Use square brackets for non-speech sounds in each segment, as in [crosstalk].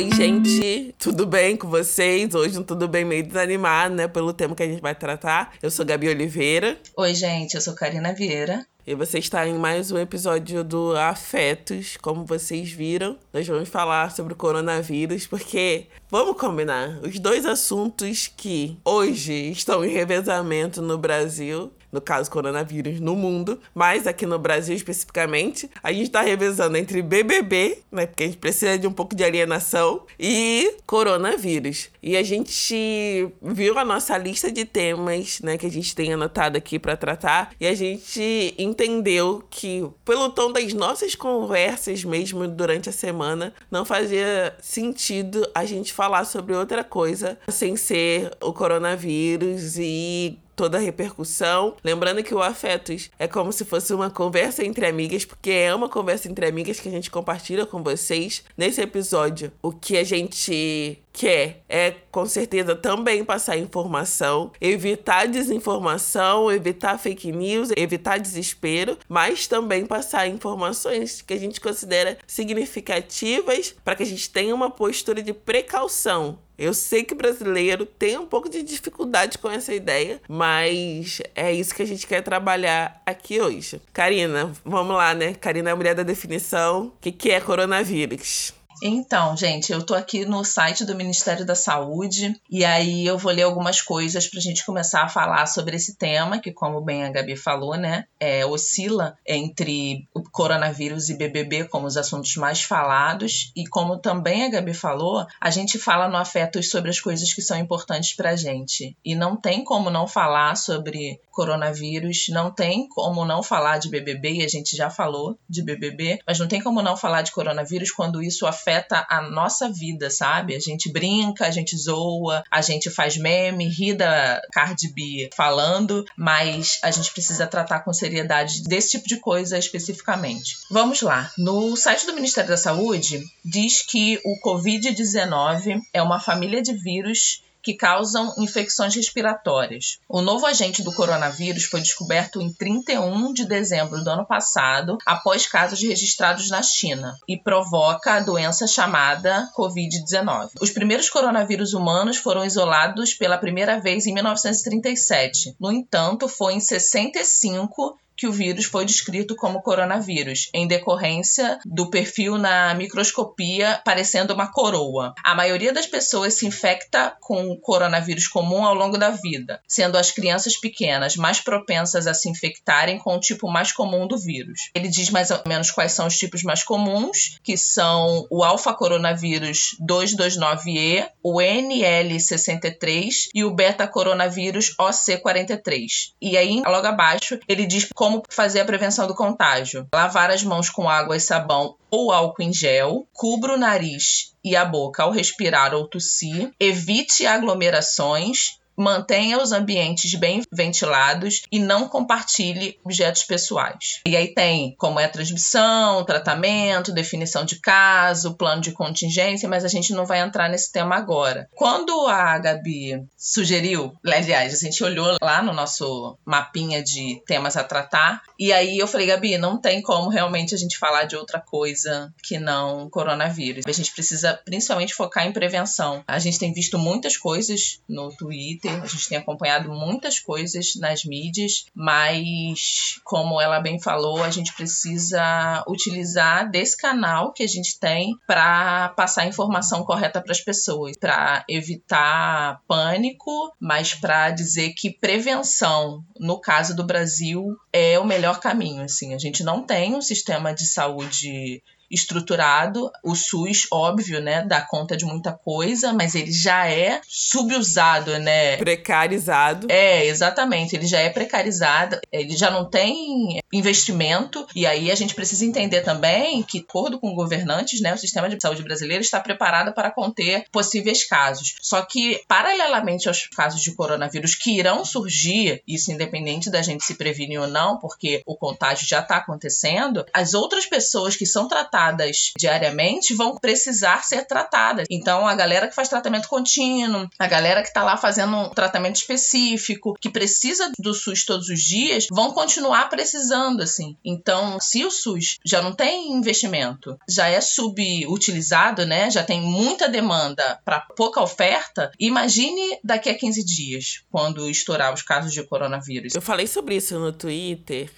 Oi, gente, tudo bem com vocês? Hoje um tudo bem meio desanimado, né, pelo tema que a gente vai tratar. Eu sou Gabi Oliveira. Oi, gente, eu sou Karina Vieira. E você está em mais um episódio do Afetos. Como vocês viram, nós vamos falar sobre o coronavírus, porque vamos combinar, os dois assuntos que hoje estão em revezamento no Brasil no caso coronavírus, no mundo, mas aqui no Brasil especificamente, a gente tá revezando entre BBB, né, porque a gente precisa de um pouco de alienação, e coronavírus. E a gente viu a nossa lista de temas, né, que a gente tem anotado aqui para tratar, e a gente entendeu que, pelo tom das nossas conversas mesmo durante a semana, não fazia sentido a gente falar sobre outra coisa sem ser o coronavírus e toda a repercussão. Lembrando que o Afetos é como se fosse uma conversa entre amigas, porque é uma conversa entre amigas que a gente compartilha com vocês nesse episódio. O que a gente quer é com certeza também passar informação, evitar desinformação, evitar fake news, evitar desespero, mas também passar informações que a gente considera significativas para que a gente tenha uma postura de precaução eu sei que brasileiro tem um pouco de dificuldade com essa ideia, mas é isso que a gente quer trabalhar aqui hoje. Karina, vamos lá, né? Karina é a mulher da definição. O que, que é coronavírus? Então, gente, eu tô aqui no site do Ministério da Saúde e aí eu vou ler algumas coisas pra gente começar a falar sobre esse tema, que, como bem a Gabi falou, né, é, oscila entre o coronavírus e BBB como os assuntos mais falados. E como também a Gabi falou, a gente fala no Afetos sobre as coisas que são importantes pra gente. E não tem como não falar sobre coronavírus, não tem como não falar de BBB, e a gente já falou de BBB, mas não tem como não falar de coronavírus quando isso afeta a nossa vida, sabe? A gente brinca, a gente zoa, a gente faz meme, ri da Cardi B falando, mas a gente precisa tratar com seriedade desse tipo de coisa especificamente. Vamos lá. No site do Ministério da Saúde diz que o COVID-19 é uma família de vírus que causam infecções respiratórias. O novo agente do coronavírus foi descoberto em 31 de dezembro do ano passado, após casos registrados na China, e provoca a doença chamada Covid-19. Os primeiros coronavírus humanos foram isolados pela primeira vez em 1937. No entanto, foi em 65 que o vírus foi descrito como coronavírus, em decorrência do perfil na microscopia parecendo uma coroa. A maioria das pessoas se infecta com o coronavírus comum ao longo da vida, sendo as crianças pequenas mais propensas a se infectarem com o tipo mais comum do vírus. Ele diz mais ou menos quais são os tipos mais comuns, que são o alfa coronavírus 229E, o NL63 e o beta coronavírus OC43. E aí, logo abaixo, ele diz como como fazer a prevenção do contágio. Lavar as mãos com água e sabão ou álcool em gel, cubra o nariz e a boca ao respirar ou tossir, evite aglomerações mantenha os ambientes bem ventilados e não compartilhe objetos pessoais. E aí tem como é transmissão, tratamento, definição de caso, plano de contingência, mas a gente não vai entrar nesse tema agora. Quando a Gabi sugeriu, aliás, a gente olhou lá no nosso mapinha de temas a tratar, e aí eu falei, Gabi, não tem como realmente a gente falar de outra coisa que não coronavírus. A gente precisa principalmente focar em prevenção. A gente tem visto muitas coisas no Twitter a gente tem acompanhado muitas coisas nas mídias, mas como ela bem falou, a gente precisa utilizar desse canal que a gente tem para passar a informação correta para as pessoas, para evitar pânico, mas para dizer que prevenção, no caso do Brasil, é o melhor caminho. Assim, a gente não tem um sistema de saúde estruturado. O SUS, óbvio, né, dá conta de muita coisa, mas ele já é subusado, né? Precarizado. É, exatamente. Ele já é precarizado, ele já não tem investimento, e aí a gente precisa entender também que, de acordo com governantes, né, o sistema de saúde brasileiro está preparado para conter possíveis casos. Só que, paralelamente aos casos de coronavírus que irão surgir, isso independente da gente se prevenir ou não, porque o contágio já está acontecendo, as outras pessoas que são tratadas tratadas diariamente vão precisar ser tratadas. Então, a galera que faz tratamento contínuo, a galera que está lá fazendo um tratamento específico, que precisa do SUS todos os dias, vão continuar precisando, assim. Então, se o SUS já não tem investimento, já é subutilizado, né? Já tem muita demanda para pouca oferta, imagine daqui a 15 dias, quando estourar os casos de coronavírus. Eu falei sobre isso no Twitter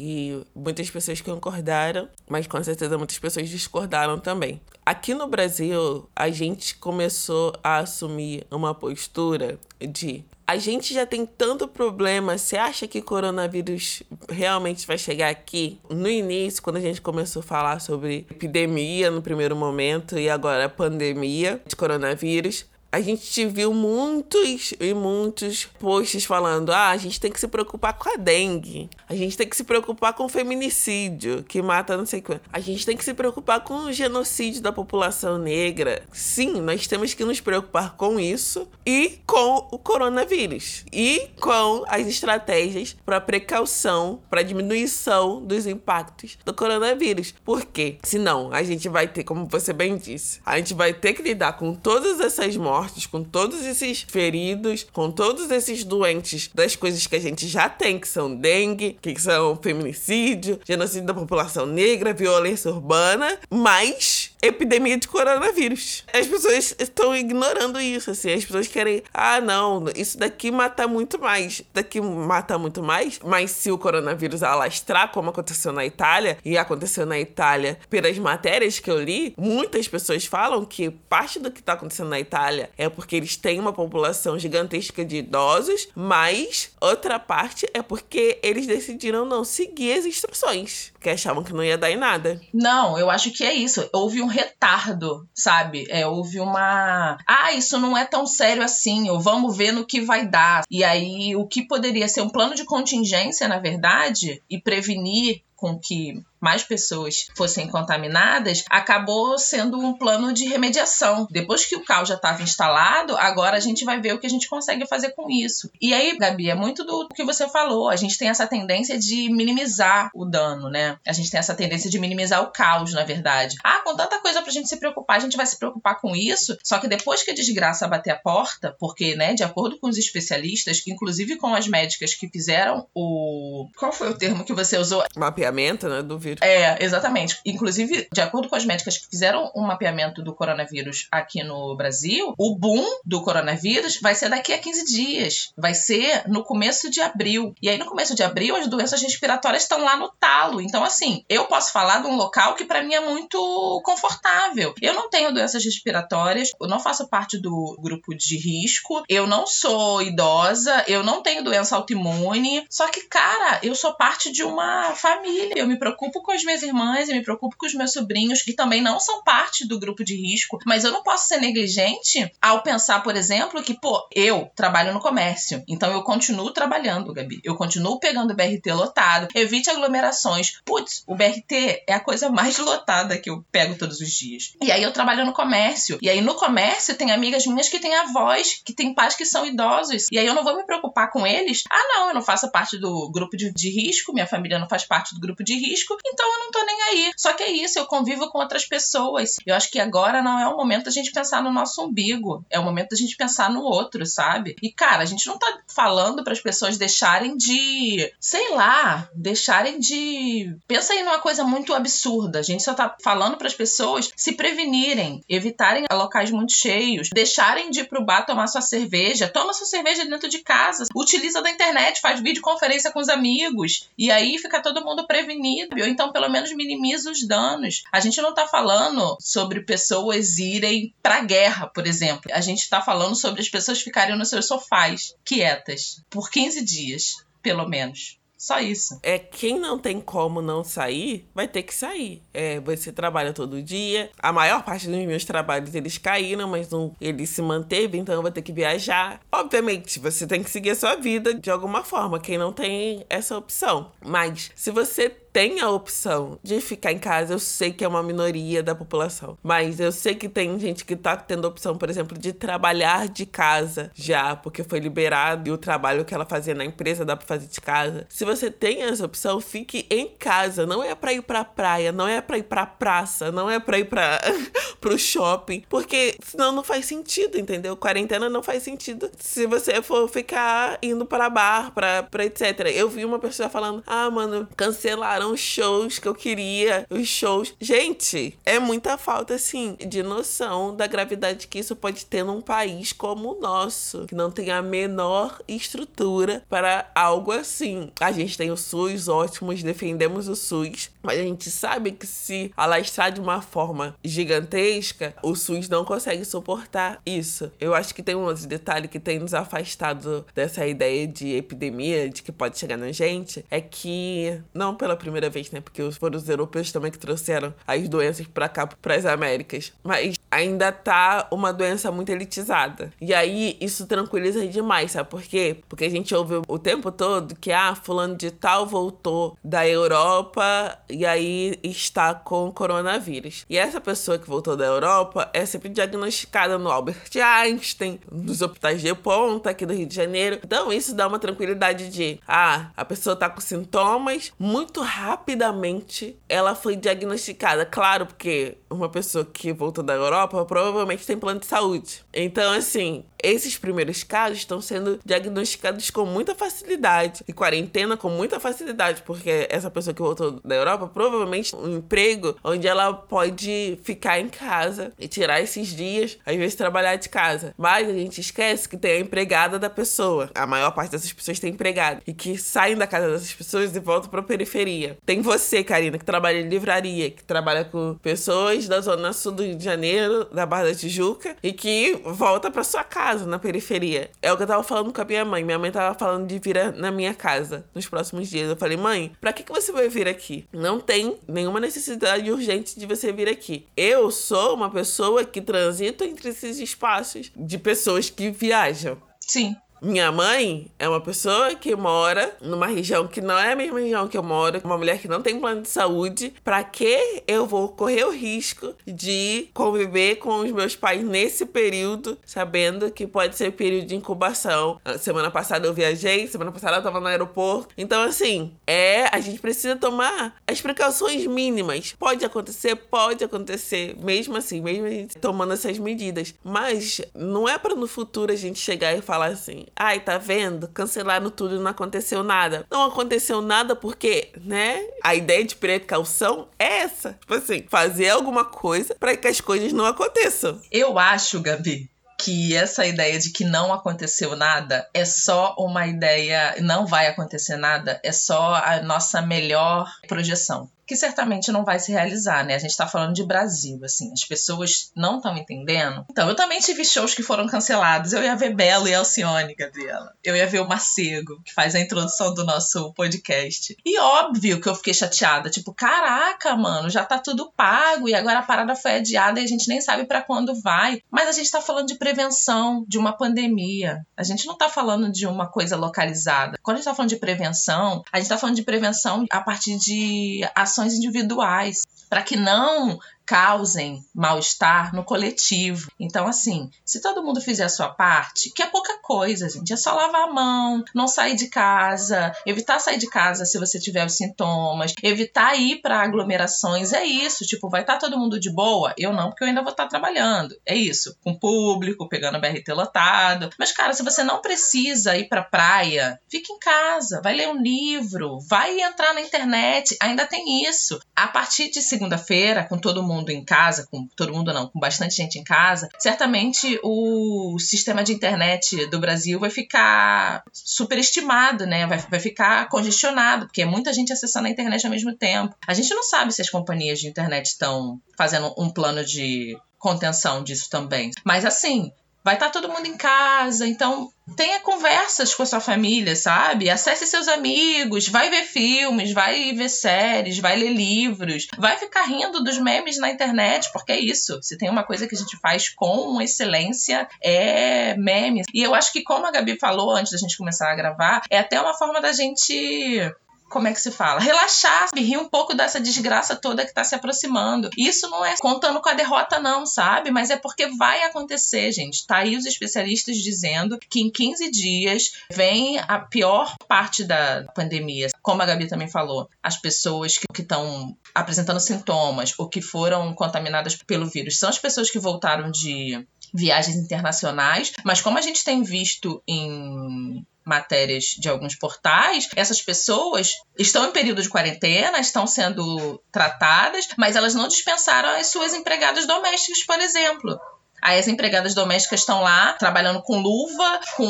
e muitas pessoas concordaram, mas com certeza muitas pessoas discordaram também. Aqui no Brasil, a gente começou a assumir uma postura de a gente já tem tanto problema. Você acha que coronavírus realmente vai chegar aqui? No início, quando a gente começou a falar sobre epidemia no primeiro momento e agora pandemia de coronavírus, a gente viu muitos e muitos posts falando: ah, a gente tem que se preocupar com a dengue, a gente tem que se preocupar com o feminicídio, que mata não sei quanto, a gente tem que se preocupar com o genocídio da população negra. Sim, nós temos que nos preocupar com isso e com o coronavírus e com as estratégias para precaução, para diminuição dos impactos do coronavírus. Porque senão a gente vai ter, como você bem disse, a gente vai ter que lidar com todas essas mortes com todos esses feridos, com todos esses doentes das coisas que a gente já tem, que são dengue, que são feminicídio, genocídio da população negra, violência urbana, mas epidemia de coronavírus. As pessoas estão ignorando isso, assim. As pessoas querem, ah, não, isso daqui mata muito mais. Daqui mata muito mais, mas se o coronavírus alastrar, como aconteceu na Itália, e aconteceu na Itália pelas matérias que eu li, muitas pessoas falam que parte do que está acontecendo na Itália é porque eles têm uma população gigantesca de idosos, mas outra parte é porque eles decidiram não seguir as instruções, porque achavam que não ia dar em nada. Não, eu acho que é isso. Houve um retardo, sabe? É, houve uma. Ah, isso não é tão sério assim, ou vamos ver no que vai dar. E aí, o que poderia ser um plano de contingência, na verdade, e prevenir com que mais pessoas fossem contaminadas, acabou sendo um plano de remediação. Depois que o caos já estava instalado, agora a gente vai ver o que a gente consegue fazer com isso. E aí, Gabi, é muito do que você falou. A gente tem essa tendência de minimizar o dano, né? A gente tem essa tendência de minimizar o caos, na verdade. Ah, com tanta coisa pra gente se preocupar, a gente vai se preocupar com isso. Só que depois que a desgraça bater a porta, porque, né, de acordo com os especialistas, inclusive com as médicas que fizeram o. Qual foi o termo que você usou? Mapeamento, né, do vírus. É, exatamente. Inclusive, de acordo com as médicas que fizeram um mapeamento do coronavírus aqui no Brasil, o boom do coronavírus vai ser daqui a 15 dias. Vai ser no começo de abril. E aí, no começo de abril, as doenças respiratórias estão lá no talo. Então, assim, eu posso falar de um local que para mim é muito confortável. Eu não tenho doenças respiratórias, eu não faço parte do grupo de risco, eu não sou idosa, eu não tenho doença autoimune. Só que, cara, eu sou parte de uma família. Eu me preocupo com as minhas irmãs, eu me preocupo com os meus sobrinhos, que também não são parte do grupo de risco, mas eu não posso ser negligente ao pensar, por exemplo, que, pô, eu trabalho no comércio, então eu continuo trabalhando, Gabi. Eu continuo pegando o BRT lotado, evite aglomerações. Putz, o BRT é a coisa mais [laughs] lotada que eu pego todos os dias. E aí eu trabalho no comércio, e aí no comércio tem amigas minhas que têm avós, que têm pais que são idosos, e aí eu não vou me preocupar com eles. Ah, não, eu não faço parte do grupo de, de risco, minha família não faz parte do grupo de risco, então eu não tô nem aí. Só que é isso, eu convivo com outras pessoas. Eu acho que agora não é o momento da gente pensar no nosso umbigo, é o momento da gente pensar no outro, sabe? E cara, a gente não tá falando para as pessoas deixarem de, sei lá, deixarem de. Pensa aí numa coisa muito absurda. A gente só tá falando para as pessoas se prevenirem, evitarem locais muito cheios, deixarem de ir pro bar tomar sua cerveja, toma sua cerveja dentro de casa, utiliza da internet, faz videoconferência com os amigos e aí fica todo mundo prevenido. Ou então pelo menos minimiza os danos. A gente não está falando sobre pessoas irem para guerra, por exemplo. A gente está falando sobre as pessoas ficarem nos seus sofás, quietas, por 15 dias, pelo menos. Só isso. É quem não tem como não sair, vai ter que sair. É, você trabalha todo dia. A maior parte dos meus trabalhos eles caíram, mas não, ele se manteve, então eu vou ter que viajar. Obviamente, você tem que seguir a sua vida de alguma forma, quem não tem essa opção. Mas se você tem a opção de ficar em casa, eu sei que é uma minoria da população, mas eu sei que tem gente que tá tendo opção, por exemplo, de trabalhar de casa já, porque foi liberado e o trabalho que ela fazia na empresa dá pra fazer de casa. Se você tem essa opção, fique em casa. Não é pra ir pra praia, não é pra ir pra praça, não é pra ir pra, [laughs] pro shopping, porque senão não faz sentido, entendeu? Quarentena não faz sentido se você for ficar indo para bar, pra, pra etc. Eu vi uma pessoa falando: ah, mano, cancelaram os shows que eu queria, os shows. Gente, é muita falta, assim, de noção da gravidade que isso pode ter num país como o nosso, que não tem a menor estrutura para algo assim. A gente tem o SUS, ótimos, defendemos o SUS, mas a gente sabe que se alastrar de uma forma gigantesca, o SUS não consegue suportar isso. Eu acho que tem um outro detalhe que tem nos afastado dessa ideia de epidemia, de que pode chegar na gente, é que, não pela primeira vez, né? Porque foram os europeus também que trouxeram as doenças para cá, para as Américas, mas ainda tá uma doença muito elitizada. E aí isso tranquiliza demais, sabe por quê? Porque a gente ouve o tempo todo que, ah, fulano de tal voltou da Europa e aí está com coronavírus. E essa pessoa que voltou da Europa é sempre diagnosticada no Albert Einstein, nos hospitais de ponta aqui do Rio de Janeiro. Então isso dá uma tranquilidade de, ah, a pessoa tá com sintomas, muito rapidamente ela foi diagnosticada. Claro, porque uma pessoa que voltou da Europa provavelmente tem plano de saúde. Então, assim, esses primeiros casos estão sendo diagnosticados com muita facilidade e quarentena com muita facilidade, porque essa pessoa que voltou da Europa provavelmente um emprego onde ela pode ficar em casa e tirar esses dias, às vezes trabalhar de casa. Mas a gente esquece que tem a empregada da pessoa. A maior parte dessas pessoas tem empregado e que saem da casa dessas pessoas e voltam para a periferia. Tem você, Karina, que trabalha em livraria, que trabalha com pessoas da zona sul do Rio de Janeiro, da Barra da Tijuca e que volta para sua casa casa, na periferia. É o que eu tava falando com a minha mãe. Minha mãe tava falando de vir na minha casa nos próximos dias. Eu falei, mãe, pra que, que você vai vir aqui? Não tem nenhuma necessidade urgente de você vir aqui. Eu sou uma pessoa que transita entre esses espaços de pessoas que viajam. Sim. Minha mãe é uma pessoa que mora numa região que não é a mesma região que eu moro, uma mulher que não tem plano de saúde. Para que eu vou correr o risco de conviver com os meus pais nesse período, sabendo que pode ser período de incubação? Semana passada eu viajei, semana passada eu tava no aeroporto. Então, assim, é, a gente precisa tomar as precauções mínimas. Pode acontecer, pode acontecer, mesmo assim, mesmo a gente tomando essas medidas. Mas não é para no futuro a gente chegar e falar assim: Ai, tá vendo? Cancelaram tudo não aconteceu nada. Não aconteceu nada porque, né? A ideia de precaução é essa. Tipo assim, fazer alguma coisa para que as coisas não aconteçam. Eu acho, Gabi, que essa ideia de que não aconteceu nada é só uma ideia, não vai acontecer nada, é só a nossa melhor projeção que certamente não vai se realizar, né? A gente tá falando de Brasil, assim, as pessoas não estão entendendo. Então, eu também tive shows que foram cancelados. Eu ia ver Belo e Alcione, Gabriela. Eu ia ver o Marcego, que faz a introdução do nosso podcast. E óbvio que eu fiquei chateada, tipo, caraca, mano, já tá tudo pago e agora a parada foi adiada e a gente nem sabe para quando vai. Mas a gente tá falando de prevenção de uma pandemia. A gente não tá falando de uma coisa localizada. Quando a gente tá falando de prevenção, a gente tá falando de prevenção a partir de ações individuais, para que não causem mal-estar no coletivo. Então, assim, se todo mundo fizer a sua parte, que é pouca coisa, gente, é só lavar a mão, não sair de casa, evitar sair de casa se você tiver os sintomas, evitar ir para aglomerações, é isso. Tipo, vai estar tá todo mundo de boa? Eu não, porque eu ainda vou estar tá trabalhando. É isso, com público, pegando BRT lotado. Mas, cara, se você não precisa ir pra praia, fique em casa, vai ler um livro, vai entrar na internet, ainda tem isso. A partir de segunda-feira, com todo mundo mundo em casa, com todo mundo não, com bastante gente em casa, certamente o sistema de internet do Brasil vai ficar superestimado, né? Vai, vai ficar congestionado, porque é muita gente acessando a internet ao mesmo tempo. A gente não sabe se as companhias de internet estão fazendo um plano de contenção disso também. Mas assim, vai estar todo mundo em casa, então tenha conversas com a sua família, sabe? Acesse seus amigos, vai ver filmes, vai ver séries, vai ler livros, vai ficar rindo dos memes na internet, porque é isso. Se tem uma coisa que a gente faz com excelência, é memes. E eu acho que, como a Gabi falou antes da gente começar a gravar, é até uma forma da gente como é que se fala? Relaxar, rir um pouco dessa desgraça toda que tá se aproximando. Isso não é contando com a derrota, não, sabe? Mas é porque vai acontecer, gente. Tá aí os especialistas dizendo que em 15 dias vem a pior parte da pandemia. Como a Gabi também falou, as pessoas que estão apresentando sintomas ou que foram contaminadas pelo vírus são as pessoas que voltaram de viagens internacionais, mas como a gente tem visto em matérias de alguns portais, essas pessoas estão em período de quarentena, estão sendo tratadas, mas elas não dispensaram as suas empregadas domésticas, por exemplo. Aí as empregadas domésticas estão lá trabalhando com luva, com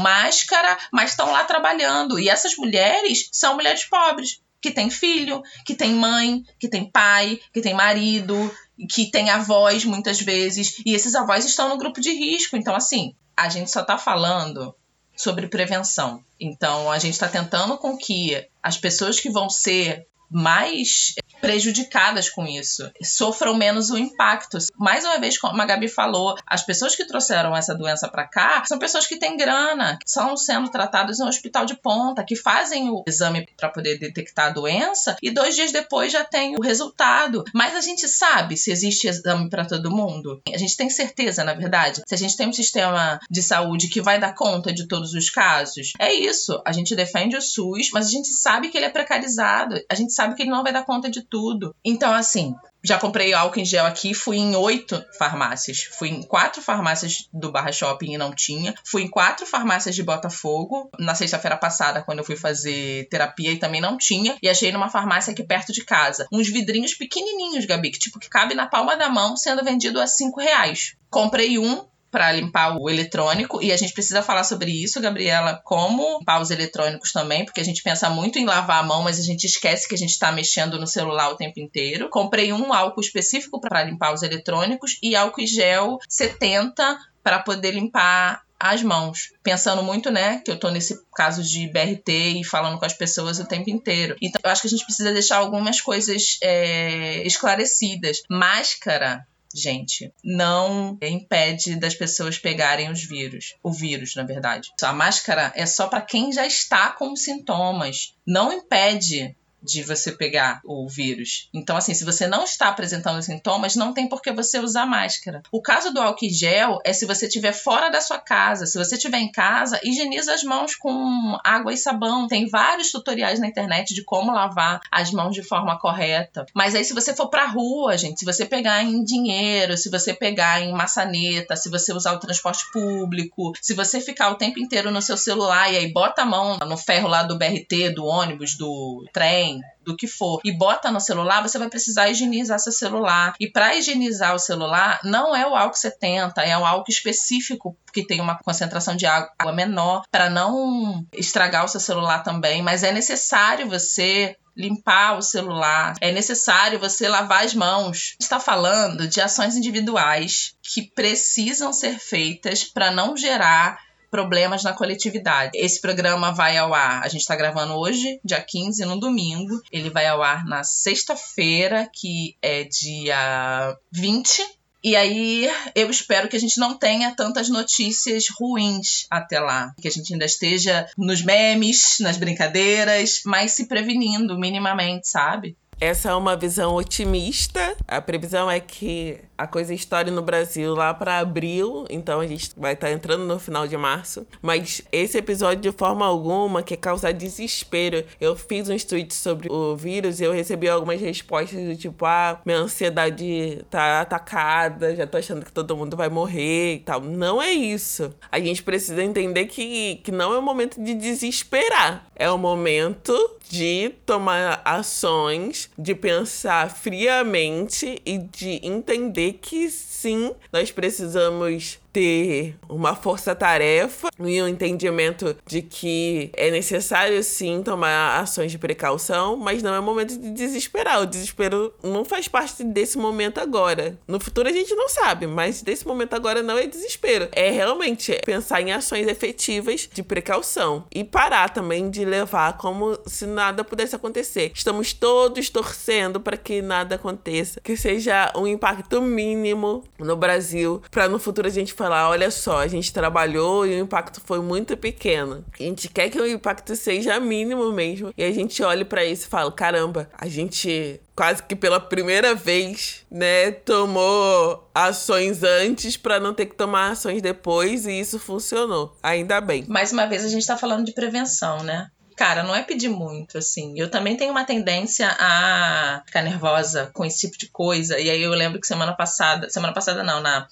máscara, mas estão lá trabalhando. E essas mulheres são mulheres pobres, que têm filho, que têm mãe, que têm pai, que têm marido, que têm avós muitas vezes. E esses avós estão no grupo de risco. Então, assim, a gente só está falando sobre prevenção. Então, a gente está tentando com que as pessoas que vão ser mais prejudicadas com isso, sofram menos o impacto. Mais uma vez, como a Gabi falou, as pessoas que trouxeram essa doença para cá são pessoas que têm grana, que estão sendo tratadas em um hospital de ponta, que fazem o exame para poder detectar a doença e dois dias depois já tem o resultado. Mas a gente sabe se existe exame para todo mundo? A gente tem certeza, na verdade? Se a gente tem um sistema de saúde que vai dar conta de todos os casos? É isso. A gente defende o SUS, mas a gente sabe que ele é precarizado. A gente sabe que ele não vai dar conta de tudo. Então, assim, já comprei álcool em gel aqui, fui em oito farmácias. Fui em quatro farmácias do Barra Shopping e não tinha. Fui em quatro farmácias de Botafogo na sexta-feira passada, quando eu fui fazer terapia e também não tinha. E achei numa farmácia aqui perto de casa. Uns vidrinhos pequenininhos, Gabi, que tipo que cabe na palma da mão, sendo vendido a cinco reais. Comprei um, para limpar o eletrônico e a gente precisa falar sobre isso, Gabriela, como limpar os eletrônicos também, porque a gente pensa muito em lavar a mão, mas a gente esquece que a gente está mexendo no celular o tempo inteiro. Comprei um álcool específico para limpar os eletrônicos e álcool gel 70 para poder limpar as mãos. Pensando muito, né, que eu tô nesse caso de BRT e falando com as pessoas o tempo inteiro. Então, eu acho que a gente precisa deixar algumas coisas é, esclarecidas. Máscara gente, não impede das pessoas pegarem os vírus, o vírus, na verdade. A máscara é só para quem já está com sintomas. Não impede de você pegar o vírus. Então, assim, se você não está apresentando sintomas, não tem por que você usar máscara. O caso do álcool gel é se você estiver fora da sua casa. Se você estiver em casa, higieniza as mãos com água e sabão. Tem vários tutoriais na internet de como lavar as mãos de forma correta. Mas aí, se você for pra rua, gente, se você pegar em dinheiro, se você pegar em maçaneta, se você usar o transporte público, se você ficar o tempo inteiro no seu celular e aí bota a mão no ferro lá do BRT, do ônibus, do trem, do que for, e bota no celular, você vai precisar higienizar seu celular. E para higienizar o celular, não é o álcool 70, é um álcool específico que tem uma concentração de água menor para não estragar o seu celular também, mas é necessário você limpar o celular, é necessário você lavar as mãos. Está falando de ações individuais que precisam ser feitas para não gerar problemas na coletividade. Esse programa vai ao ar, a gente está gravando hoje, dia 15, no domingo. Ele vai ao ar na sexta-feira, que é dia 20. E aí eu espero que a gente não tenha tantas notícias ruins até lá. Que a gente ainda esteja nos memes, nas brincadeiras, mas se prevenindo minimamente, sabe? Essa é uma visão otimista. A previsão é que a coisa estoure no Brasil lá para abril, então a gente vai estar tá entrando no final de março. Mas esse episódio, de forma alguma, quer causar desespero. Eu fiz um tweets sobre o vírus e eu recebi algumas respostas do tipo: ah, minha ansiedade tá atacada, já tô achando que todo mundo vai morrer e tal. Não é isso. A gente precisa entender que, que não é o momento de desesperar, é o momento de tomar ações, de pensar friamente e de entender que sim, nós precisamos ter uma força-tarefa e um entendimento de que é necessário sim tomar ações de precaução, mas não é momento de desesperar. O desespero não faz parte desse momento agora. No futuro a gente não sabe, mas desse momento agora não é desespero. É realmente pensar em ações efetivas de precaução e parar também de levar como se nada pudesse acontecer. Estamos todos torcendo para que nada aconteça, que seja um impacto mínimo no Brasil, para no futuro a gente falar: olha só, a gente trabalhou e o impacto foi muito pequeno. A gente quer que o impacto seja mínimo mesmo. E a gente olha para isso e fala: caramba, a gente quase que pela primeira vez, né, tomou ações antes para não ter que tomar ações depois e isso funcionou. Ainda bem. Mais uma vez a gente tá falando de prevenção, né? Cara, não é pedir muito, assim. Eu também tenho uma tendência a ficar nervosa com esse tipo de coisa. E aí eu lembro que semana passada, semana passada não, na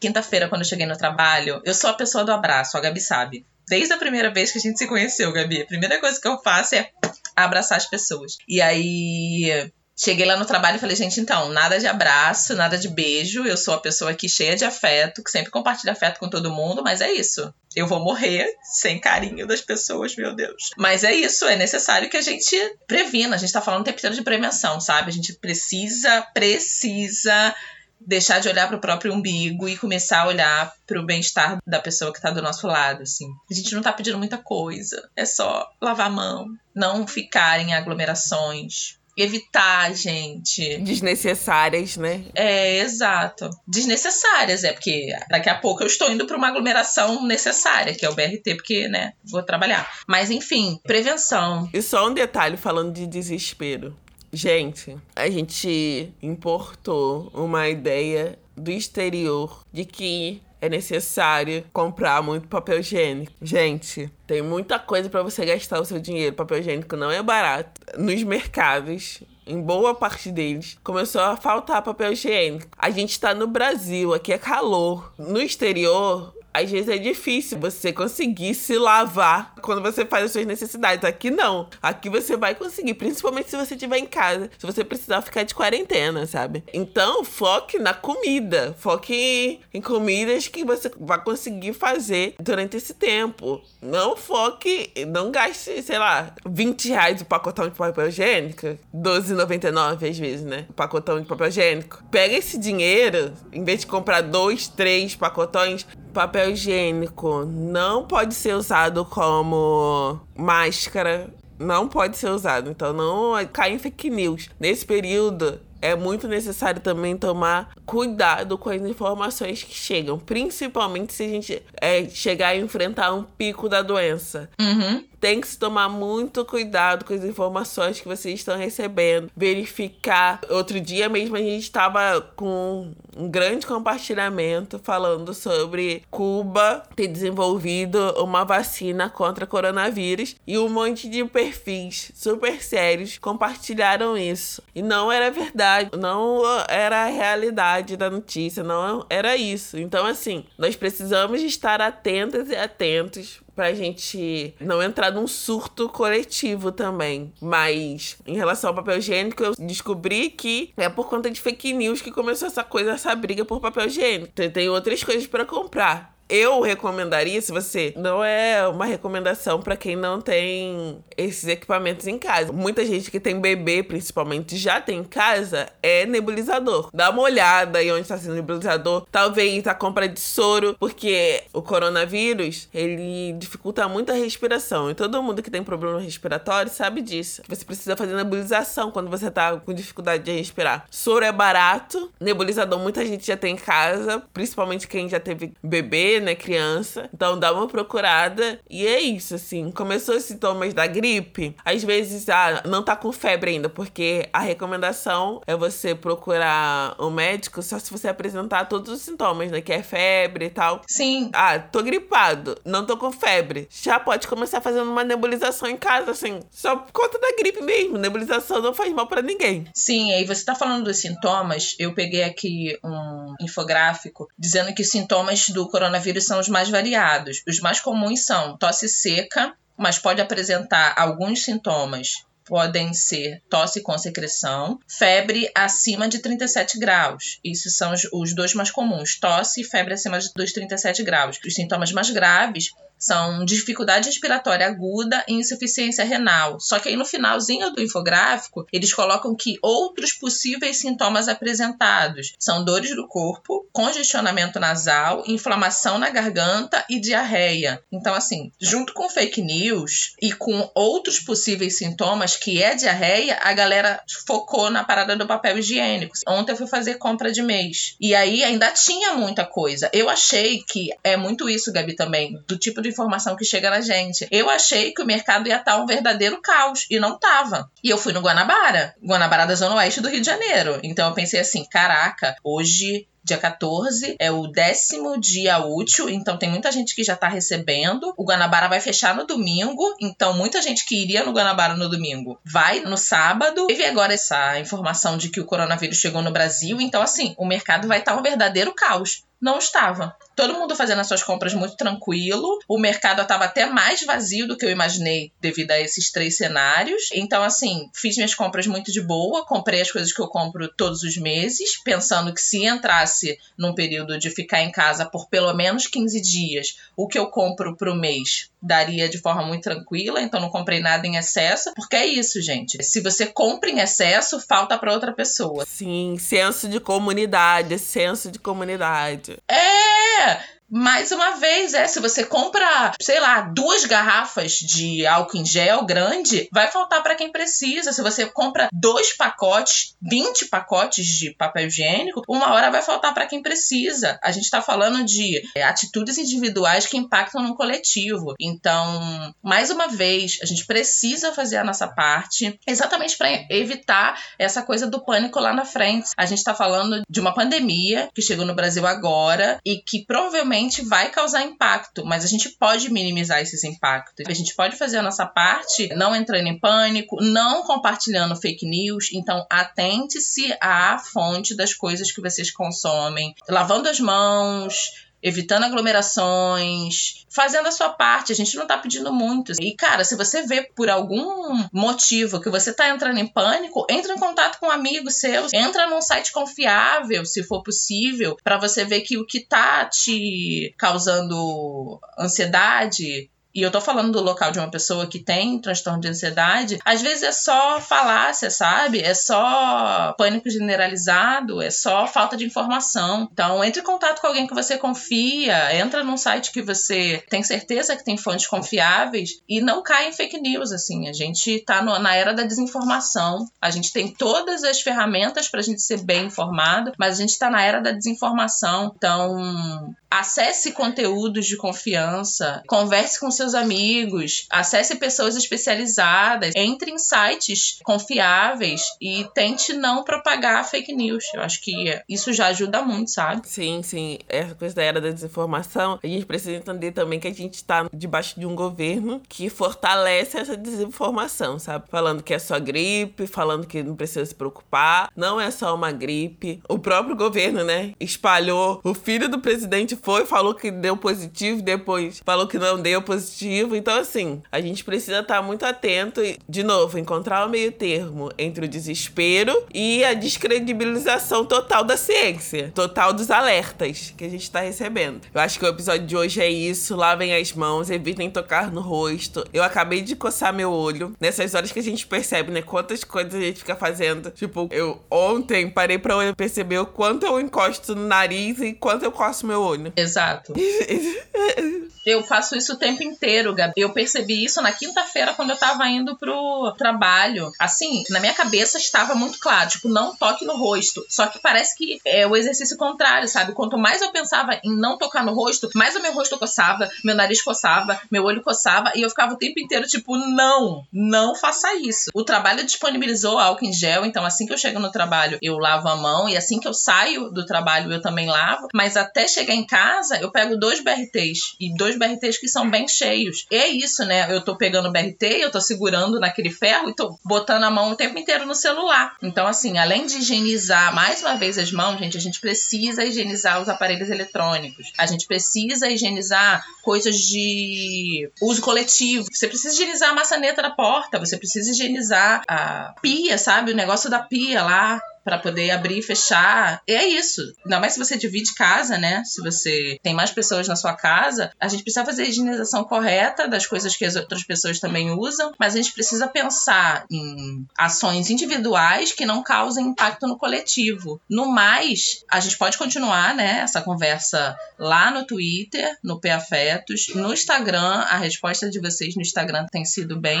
quinta-feira, quando eu cheguei no trabalho, eu sou a pessoa do abraço, a Gabi sabe. Desde a primeira vez que a gente se conheceu, Gabi, a primeira coisa que eu faço é abraçar as pessoas. E aí Cheguei lá no trabalho e falei, gente, então, nada de abraço, nada de beijo. Eu sou a pessoa aqui cheia de afeto, que sempre compartilha afeto com todo mundo, mas é isso. Eu vou morrer sem carinho das pessoas, meu Deus. Mas é isso, é necessário que a gente previna. A gente tá falando o tempo inteiro de prevenção, sabe? A gente precisa, precisa deixar de olhar para o próprio umbigo e começar a olhar para o bem-estar da pessoa que está do nosso lado, assim. A gente não está pedindo muita coisa, é só lavar a mão, não ficar em aglomerações, evitar, gente. Desnecessárias, né? É, exato. Desnecessárias, é, porque daqui a pouco eu estou indo para uma aglomeração necessária, que é o BRT, porque, né, vou trabalhar. Mas, enfim, prevenção. E só um detalhe falando de desespero. Gente, a gente importou uma ideia do exterior de que é necessário comprar muito papel higiênico. Gente, tem muita coisa para você gastar o seu dinheiro. Papel higiênico não é barato. Nos mercados, em boa parte deles, começou a faltar papel higiênico. A gente tá no Brasil, aqui é calor. No exterior, às vezes é difícil você conseguir se lavar quando você faz as suas necessidades. Aqui não. Aqui você vai conseguir, principalmente se você estiver em casa, se você precisar ficar de quarentena, sabe? Então, foque na comida. Foque em comidas que você vai conseguir fazer durante esse tempo. Não foque, não gaste, sei lá, 20 reais o pacotão de papel higiênico, 12,99 às vezes, né? O pacotão de papel higiênico. Pega esse dinheiro, em vez de comprar dois, três pacotões, papel higiênico não pode ser usado como máscara. Não pode ser usado. Então não cai em fake news. Nesse período, é muito necessário também tomar cuidado com as informações que chegam, principalmente se a gente é, chegar a enfrentar um pico da doença. Uhum tem que se tomar muito cuidado com as informações que vocês estão recebendo, verificar. Outro dia mesmo a gente estava com um grande compartilhamento falando sobre Cuba ter desenvolvido uma vacina contra coronavírus e um monte de perfis super sérios compartilharam isso. E não era verdade, não era a realidade da notícia, não era isso. Então, assim, nós precisamos estar atentas e atentos pra gente não entrar num surto coletivo também. Mas em relação ao papel higiênico, eu descobri que é por conta de fake news que começou essa coisa, essa briga por papel higiênico. Então, tem outras coisas para comprar eu recomendaria, se você não é uma recomendação para quem não tem esses equipamentos em casa. Muita gente que tem bebê, principalmente, já tem em casa, é nebulizador. Dá uma olhada aí onde está sendo nebulizador. Talvez a compra de soro, porque o coronavírus, ele dificulta muito a respiração. E todo mundo que tem problema respiratório sabe disso. Você precisa fazer nebulização quando você tá com dificuldade de respirar. Soro é barato, nebulizador muita gente já tem em casa, principalmente quem já teve bebê, né, criança. Então dá uma procurada e é isso, assim. Começou os sintomas da gripe, às vezes ah, não tá com febre ainda, porque a recomendação é você procurar um médico só se você apresentar todos os sintomas, né, que é febre e tal. Sim. Ah, tô gripado, não tô com febre. Já pode começar fazendo uma nebulização em casa, assim, só por conta da gripe mesmo. Nebulização não faz mal para ninguém. Sim, aí você tá falando dos sintomas, eu peguei aqui um infográfico dizendo que os sintomas do coronavírus coronavírus são os mais variados. Os mais comuns são tosse seca, mas pode apresentar alguns sintomas. Podem ser tosse com secreção, febre acima de 37 graus. Isso são os, dois mais comuns: tosse e febre acima dos 37 graus. Os sintomas mais graves são dificuldade respiratória aguda e insuficiência renal. Só que aí no finalzinho do infográfico, eles colocam que outros possíveis sintomas apresentados são dores do corpo, congestionamento nasal, inflamação na garganta e diarreia. Então, assim, junto com fake news e com outros possíveis sintomas, que é diarreia, a galera focou na parada do papel higiênico. Ontem eu fui fazer compra de mês. E aí ainda tinha muita coisa. Eu achei que é muito isso, Gabi, também, do tipo de informação que chega na gente. Eu achei que o mercado ia estar um verdadeiro caos e não tava. E eu fui no Guanabara, Guanabara da Zona Oeste do Rio de Janeiro. Então eu pensei assim: caraca, hoje dia 14, é o décimo dia útil, então tem muita gente que já tá recebendo. O Guanabara vai fechar no domingo, então muita gente que iria no Guanabara no domingo vai no sábado. Teve agora essa informação de que o coronavírus chegou no Brasil, então assim, o mercado vai estar tá um verdadeiro caos não estava. Todo mundo fazendo as suas compras muito tranquilo. O mercado estava até mais vazio do que eu imaginei devido a esses três cenários. Então, assim, fiz minhas compras muito de boa. Comprei as coisas que eu compro todos os meses, pensando que se entrasse num período de ficar em casa por pelo menos 15 dias, o que eu compro pro mês daria de forma muito tranquila. Então, não comprei nada em excesso. Porque é isso, gente. Se você compra em excesso, falta para outra pessoa. Sim, senso de comunidade, senso de comunidade. É! yeah. Mais uma vez, é, se você compra, sei lá, duas garrafas de álcool em gel grande, vai faltar para quem precisa. Se você compra dois pacotes, 20 pacotes de papel higiênico, uma hora vai faltar para quem precisa. A gente está falando de é, atitudes individuais que impactam no coletivo. Então, mais uma vez, a gente precisa fazer a nossa parte exatamente para evitar essa coisa do pânico lá na frente. A gente está falando de uma pandemia que chegou no Brasil agora e que provavelmente realmente vai causar impacto, mas a gente pode minimizar esses impactos. A gente pode fazer a nossa parte não entrando em pânico, não compartilhando fake news. Então, atente-se à fonte das coisas que vocês consomem, lavando as mãos evitando aglomerações, fazendo a sua parte. A gente não tá pedindo muito. E, cara, se você vê por algum motivo que você tá entrando em pânico, entra em contato com um amigo seu, entra num site confiável, se for possível, para você ver que o que tá te causando ansiedade e eu tô falando do local de uma pessoa que tem transtorno de ansiedade, às vezes é só falácia, sabe? É só pânico generalizado, é só falta de informação. Então, entre em contato com alguém que você confia, entra num site que você tem certeza que tem fontes confiáveis e não cai em fake news, assim. A gente tá no, na era da desinformação. A gente tem todas as ferramentas pra gente ser bem informado, mas a gente tá na era da desinformação. Então, acesse conteúdos de confiança, converse com seus amigos, acesse pessoas especializadas, entre em sites confiáveis e tente não propagar fake news. Eu acho que isso já ajuda muito, sabe? Sim, sim. Essa coisa da era da desinformação, a gente precisa entender também que a gente tá debaixo de um governo que fortalece essa desinformação, sabe? Falando que é só gripe, falando que não precisa se preocupar, não é só uma gripe. O próprio governo, né, espalhou o filho do presidente foi, falou que deu positivo, depois falou que não deu positivo. Então, assim, a gente precisa estar muito atento e, de novo, encontrar o meio termo entre o desespero e a descredibilização total da ciência, total dos alertas que a gente está recebendo. Eu acho que o episódio de hoje é isso. Lavem as mãos, evitem tocar no rosto. Eu acabei de coçar meu olho. Nessas horas que a gente percebe, né, quantas coisas a gente fica fazendo. Tipo, eu ontem parei pra perceber o quanto eu encosto no nariz e quanto eu coço meu olho. Exato. [laughs] eu faço isso o tempo inteiro, Gabi. Eu percebi isso na quinta-feira quando eu tava indo pro trabalho. Assim, na minha cabeça estava muito claro, tipo, não toque no rosto. Só que parece que é o exercício contrário, sabe? Quanto mais eu pensava em não tocar no rosto, mais o meu rosto coçava, meu nariz coçava, meu olho coçava e eu ficava o tempo inteiro tipo, não, não faça isso. O trabalho disponibilizou álcool em gel, então assim que eu chego no trabalho, eu lavo a mão e assim que eu saio do trabalho, eu também lavo, mas até chegar em casa, eu pego dois BRTs e dois BRTs que são bem cheios. E é isso, né? Eu tô pegando o BRT, eu tô segurando naquele ferro e tô botando a mão o tempo inteiro no celular. Então, assim, além de higienizar mais uma vez as mãos, gente, a gente precisa higienizar os aparelhos eletrônicos. A gente precisa higienizar coisas de uso coletivo. Você precisa higienizar a maçaneta da porta, você precisa higienizar a pia, sabe? O negócio da pia lá para poder abrir e fechar. E é isso. Ainda mais se você divide casa, né? Se você tem mais pessoas na sua casa, a gente precisa fazer a higienização correta das coisas que as outras pessoas também usam, mas a gente precisa pensar em ações individuais que não causem impacto no coletivo. No mais, a gente pode continuar, né, essa conversa lá no Twitter, no Afetos, no Instagram, a resposta de vocês no Instagram tem sido bem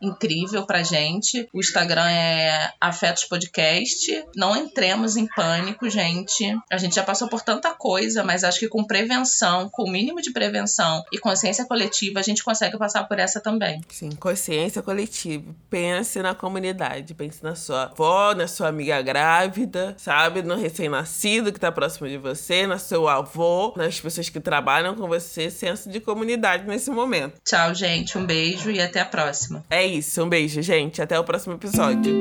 incrível pra gente. O Instagram é Afetos Podcast. Não entremos em pânico, gente. A gente já passou por tanta coisa, mas acho que com prevenção, com o mínimo de prevenção e consciência coletiva, a gente consegue passar por essa também. Sim, consciência coletiva. Pense na comunidade, pense na sua avó, na sua amiga grávida, sabe? No recém-nascido que tá próximo de você, no seu avô, nas pessoas que trabalham com você, senso de comunidade nesse momento. Tchau, gente. Um beijo e até a próxima. É isso, um beijo, gente. Até o próximo episódio.